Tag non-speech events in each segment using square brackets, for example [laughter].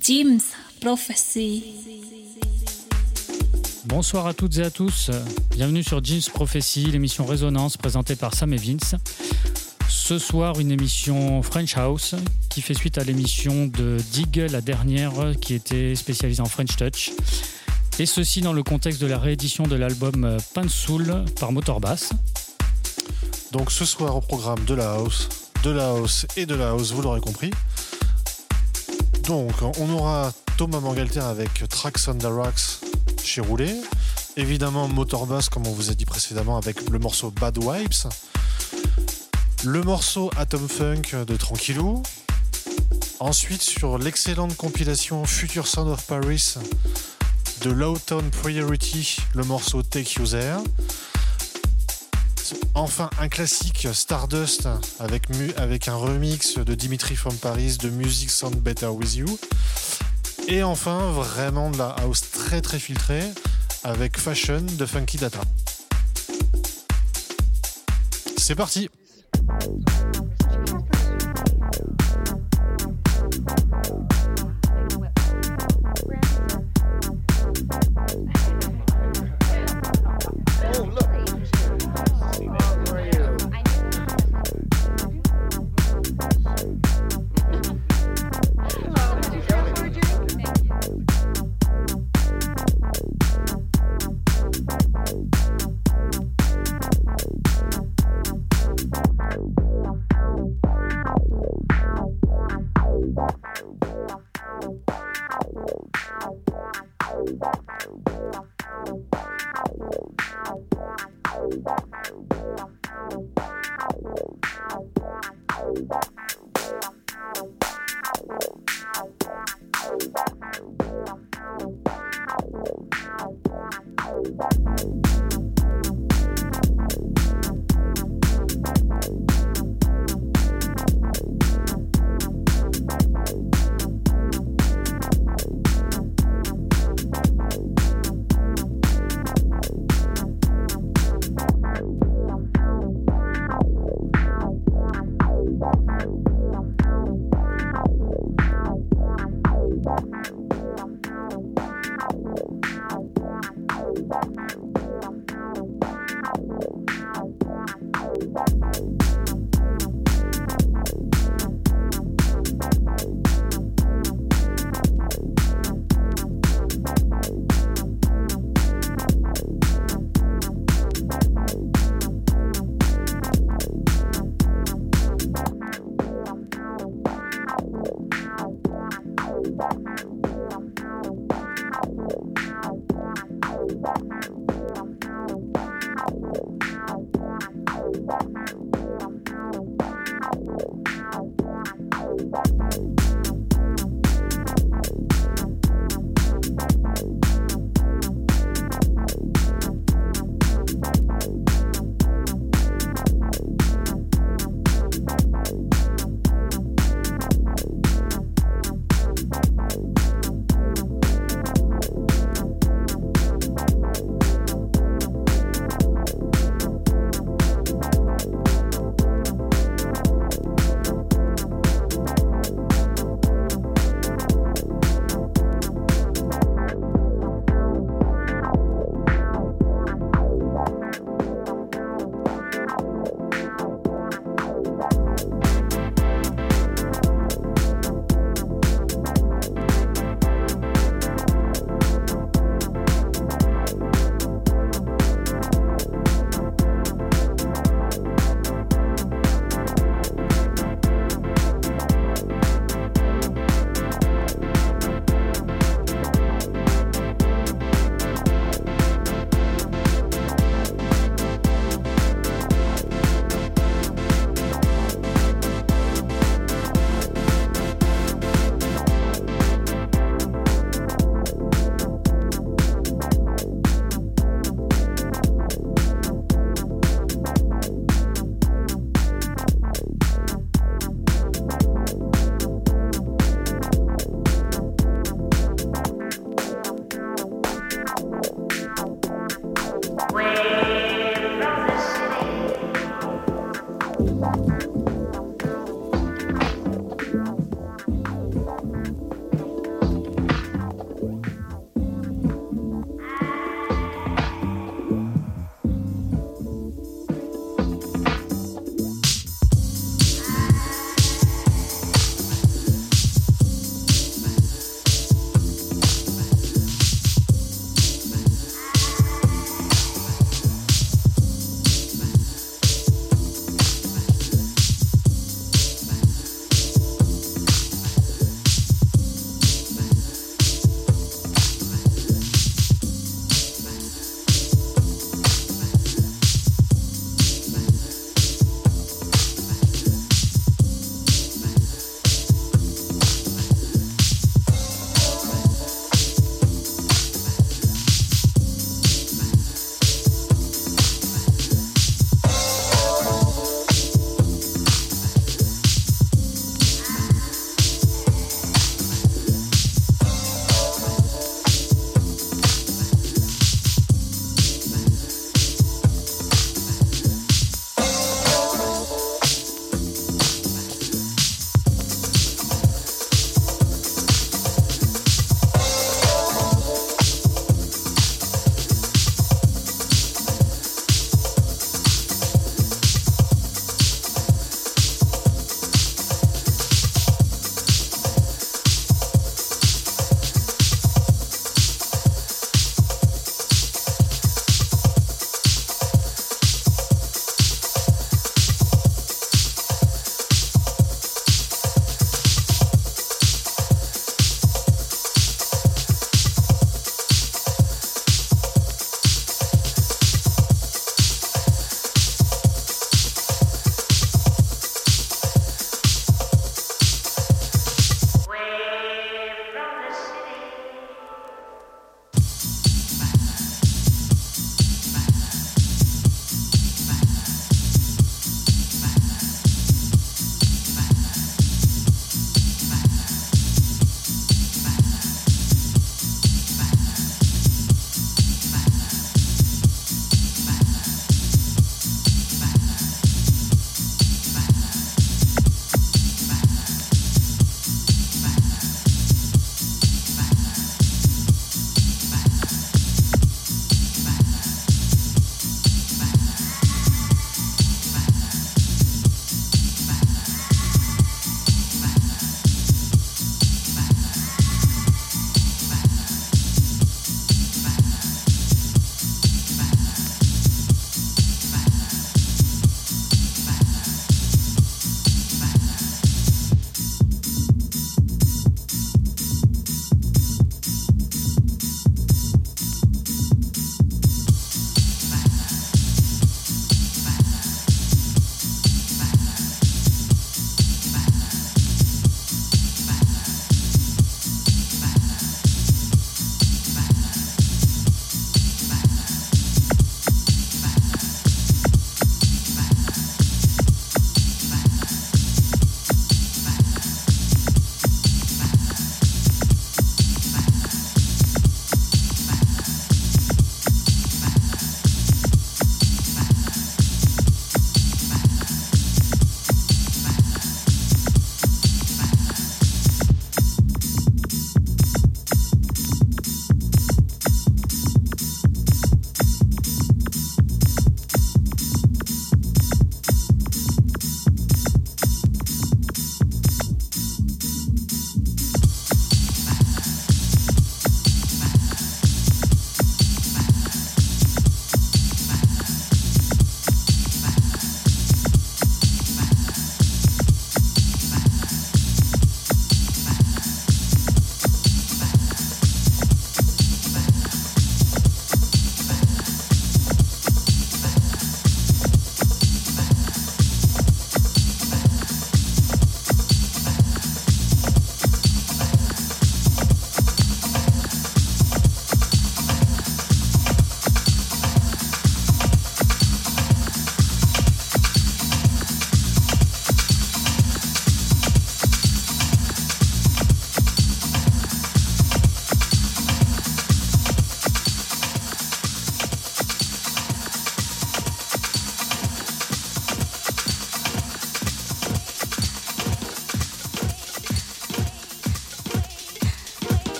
Jim's Prophecy. Bonsoir à toutes et à tous. Bienvenue sur Jim's Prophecy, l'émission Résonance présentée par Sam et Vince. Ce soir, une émission French House qui fait suite à l'émission de Dig, la dernière qui était spécialisée en French Touch. Et ceci dans le contexte de la réédition de l'album Soul par Motorbass. Donc ce soir au programme de la house, de la house et de la house, vous l'aurez compris. Donc on aura Thomas Mangalter avec Tracks on the Rocks chez Roulé. Évidemment Motorbass comme on vous a dit précédemment avec le morceau Bad Wipes. Le morceau Atom Funk de Tranquillou. Ensuite sur l'excellente compilation Future Sound of Paris de Lowtown Priority, le morceau Take User. Enfin, un classique Stardust avec, un remix de Dimitri from Paris de Music Sound Better With You. Et enfin, vraiment de la house très très filtrée avec Fashion de Funky Data. C'est parti!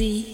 Prophecy.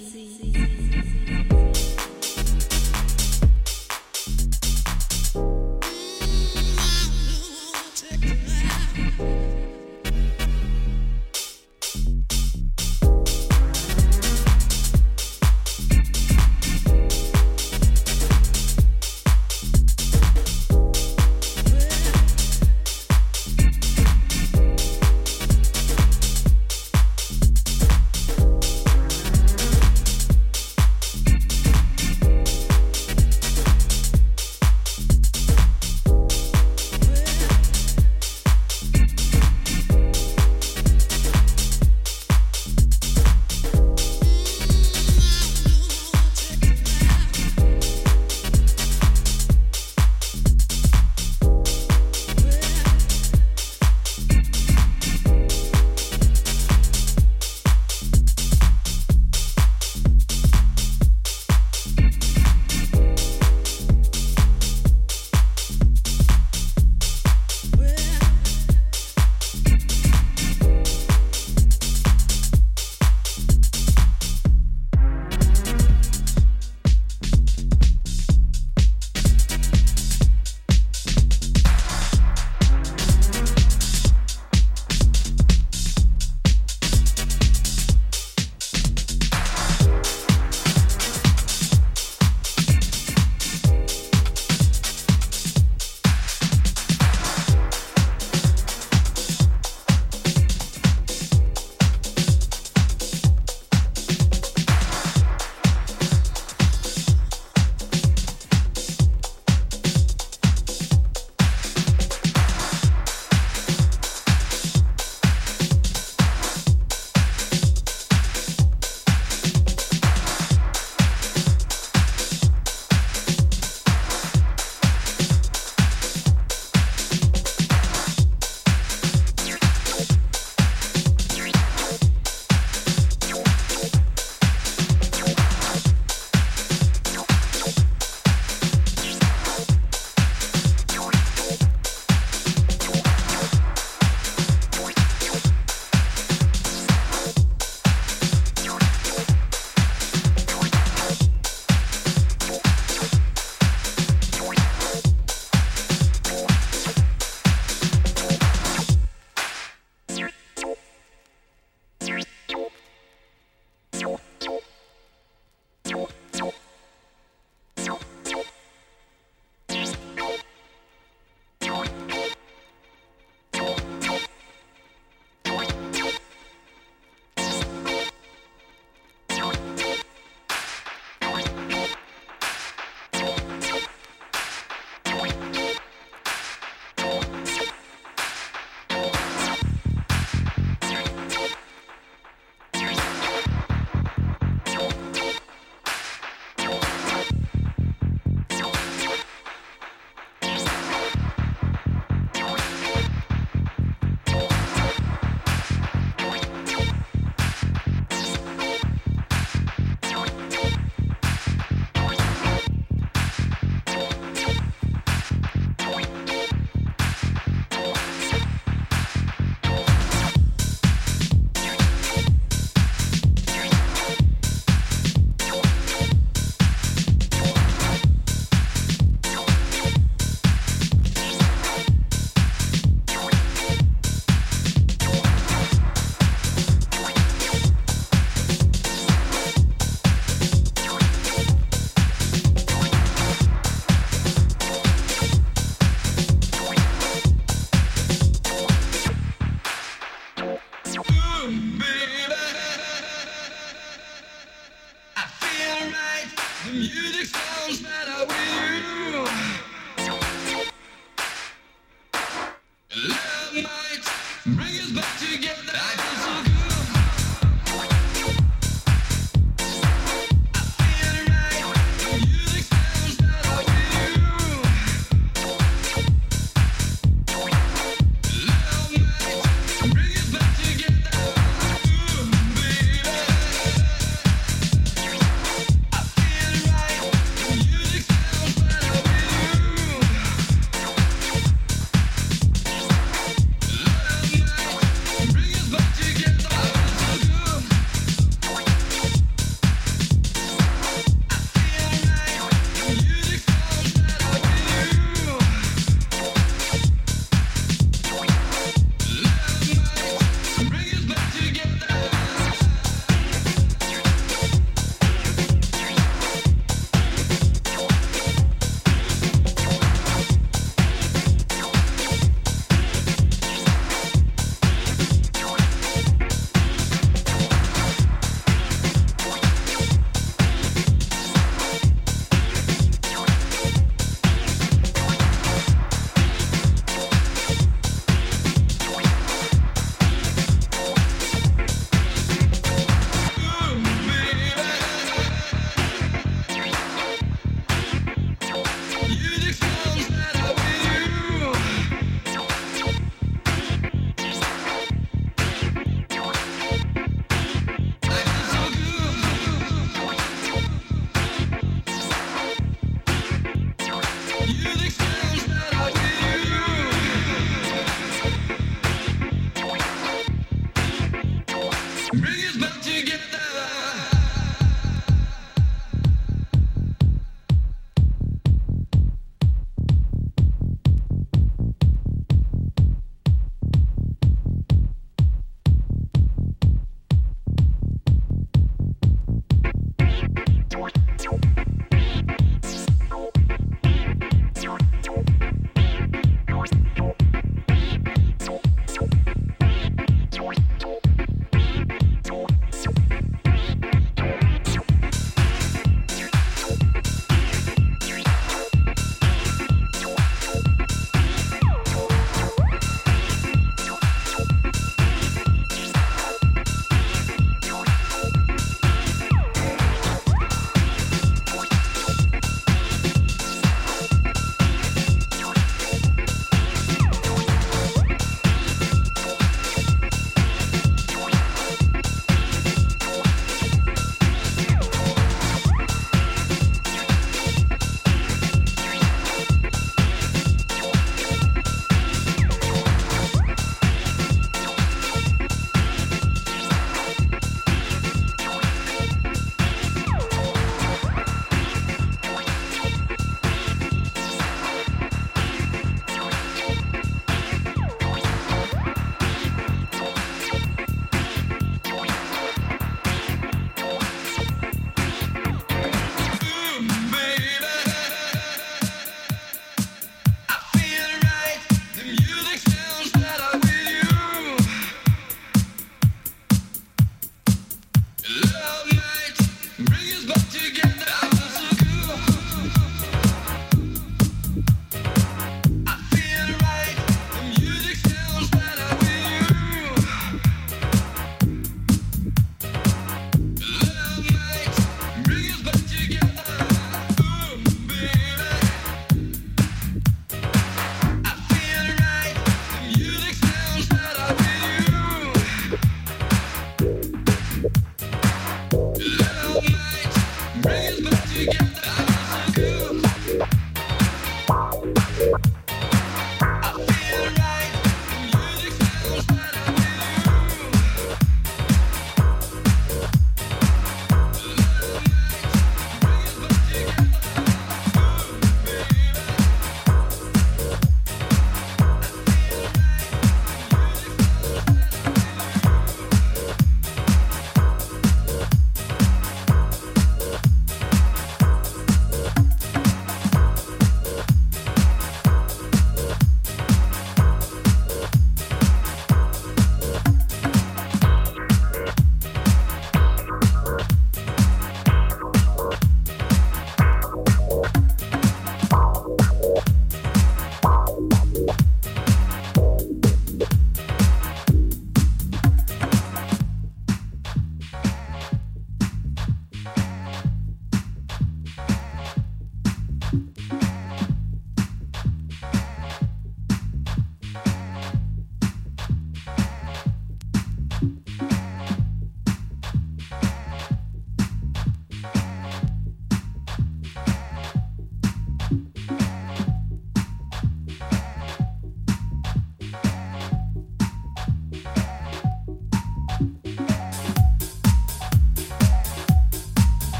Big as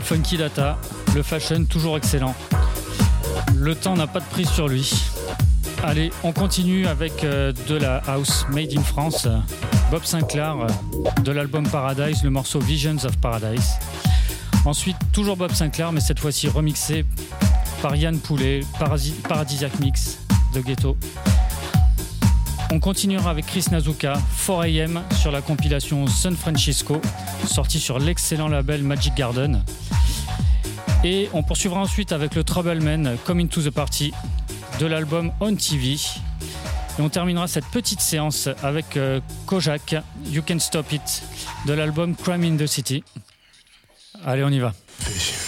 Funky Data, le fashion toujours excellent. Le temps n'a pas de prise sur lui. Allez, on continue avec euh, de la house made in France. Bob Sinclair, euh, de l'album Paradise, le morceau Visions of Paradise. Ensuite, toujours Bob Sinclair, mais cette fois-ci remixé par Yann Poulet, Paradisiac Mix de Ghetto. On continuera avec Chris Nazuka, 4am sur la compilation San Francisco, sortie sur l'excellent label Magic Garden. Et on poursuivra ensuite avec le Troubleman Coming to the Party de l'album On TV. Et on terminera cette petite séance avec euh, Kojak, You Can Stop It, de l'album Crime in the City. Allez, on y va. [laughs]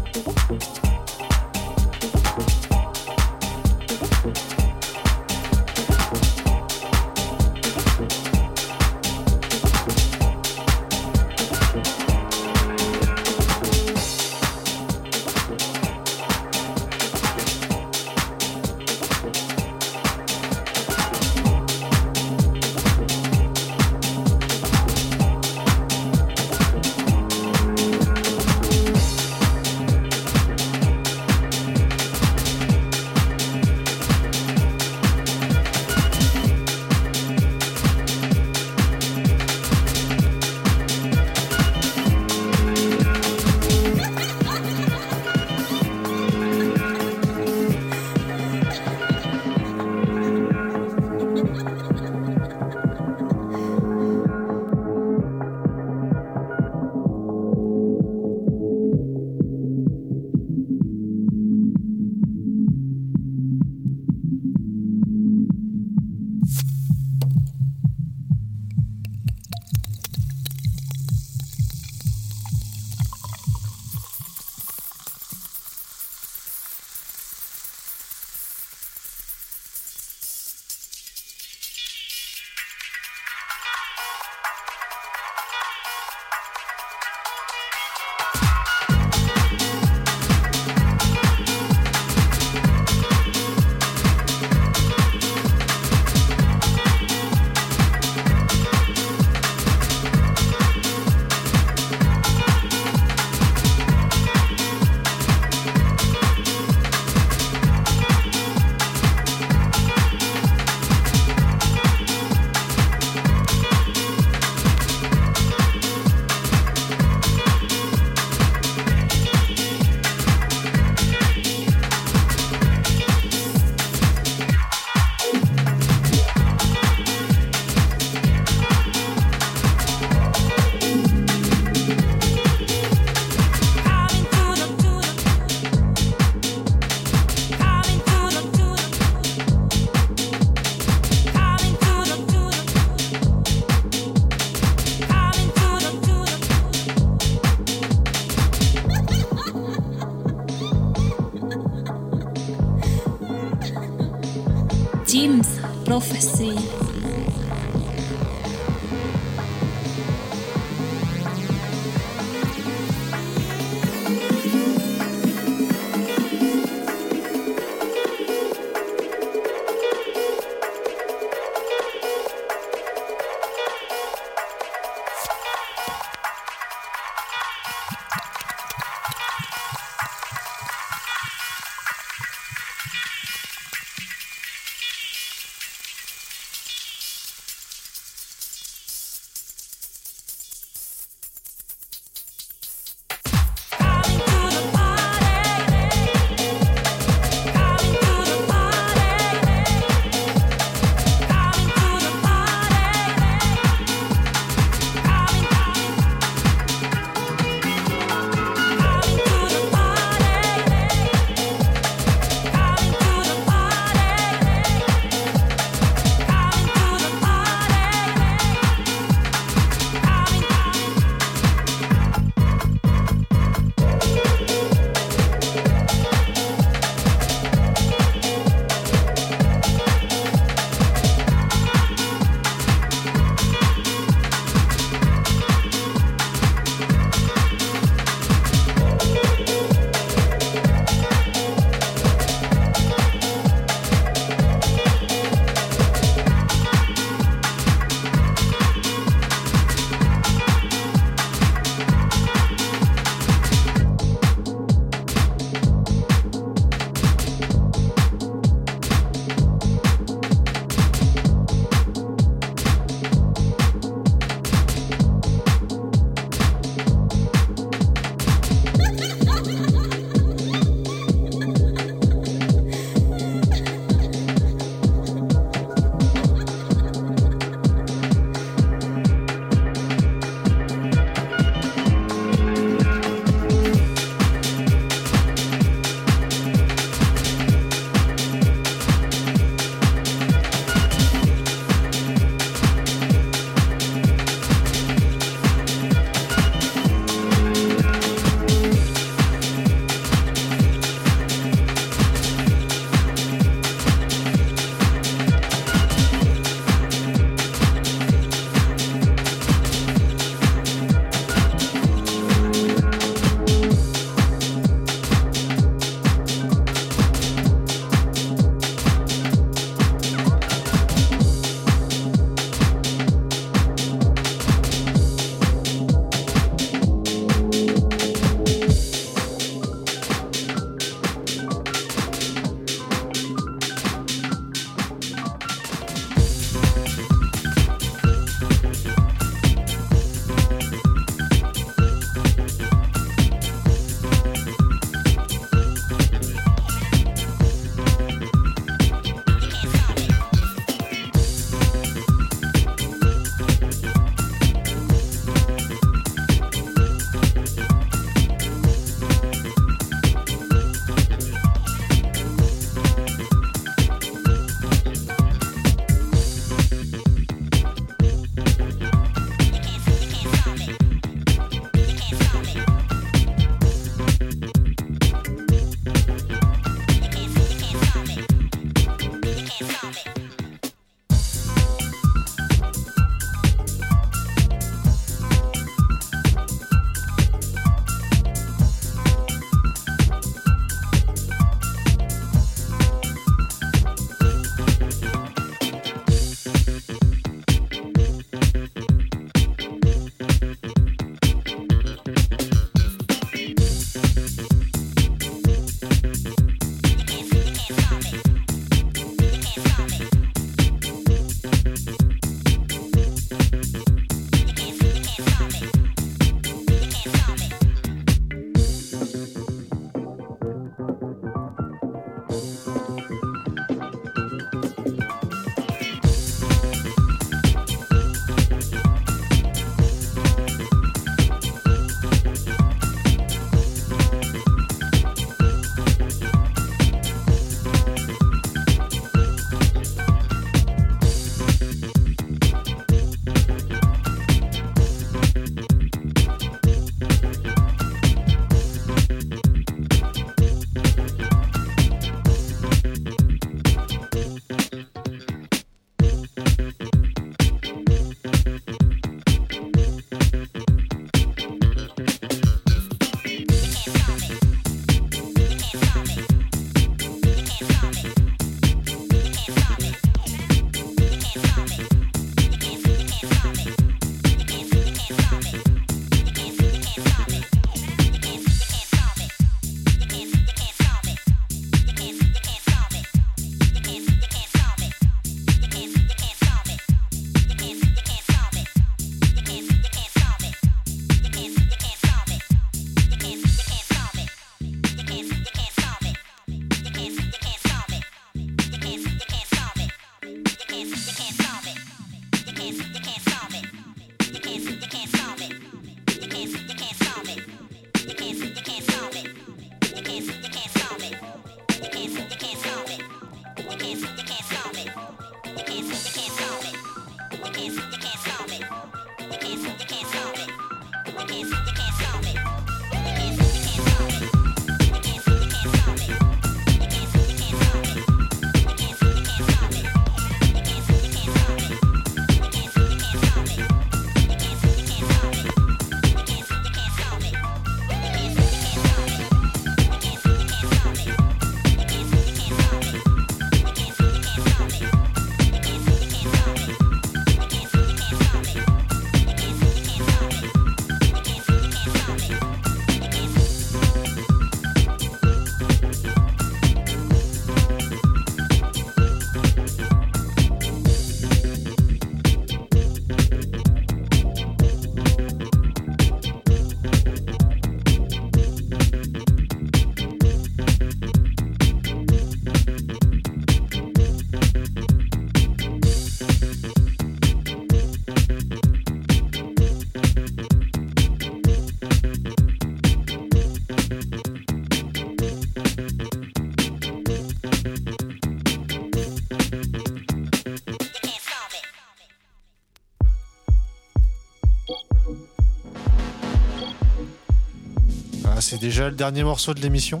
déjà le dernier morceau de l'émission.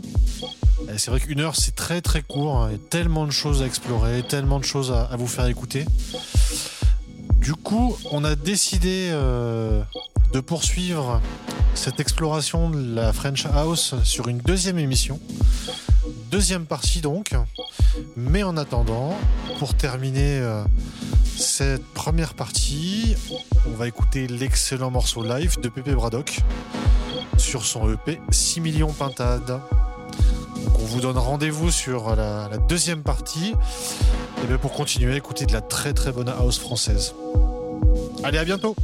Et C'est vrai qu'une heure, c'est très très court. hein. Il y a tellement de choses à explorer, tellement de choses à, vous faire écouter. Du coup, on a décidé euh, de poursuivre cette exploration de la French House sur une deuxième émission. Deuxième partie donc. Mais en attendant, pour terminer euh, cette première partie, on va écouter l'excellent morceau live de Pepe Braddock sur son EP 6 millions pintades. Donc on vous donne rendez-vous sur la, deuxième partie et bien pour continuer à écouter de la très très bonne house française. Allez, à bientôt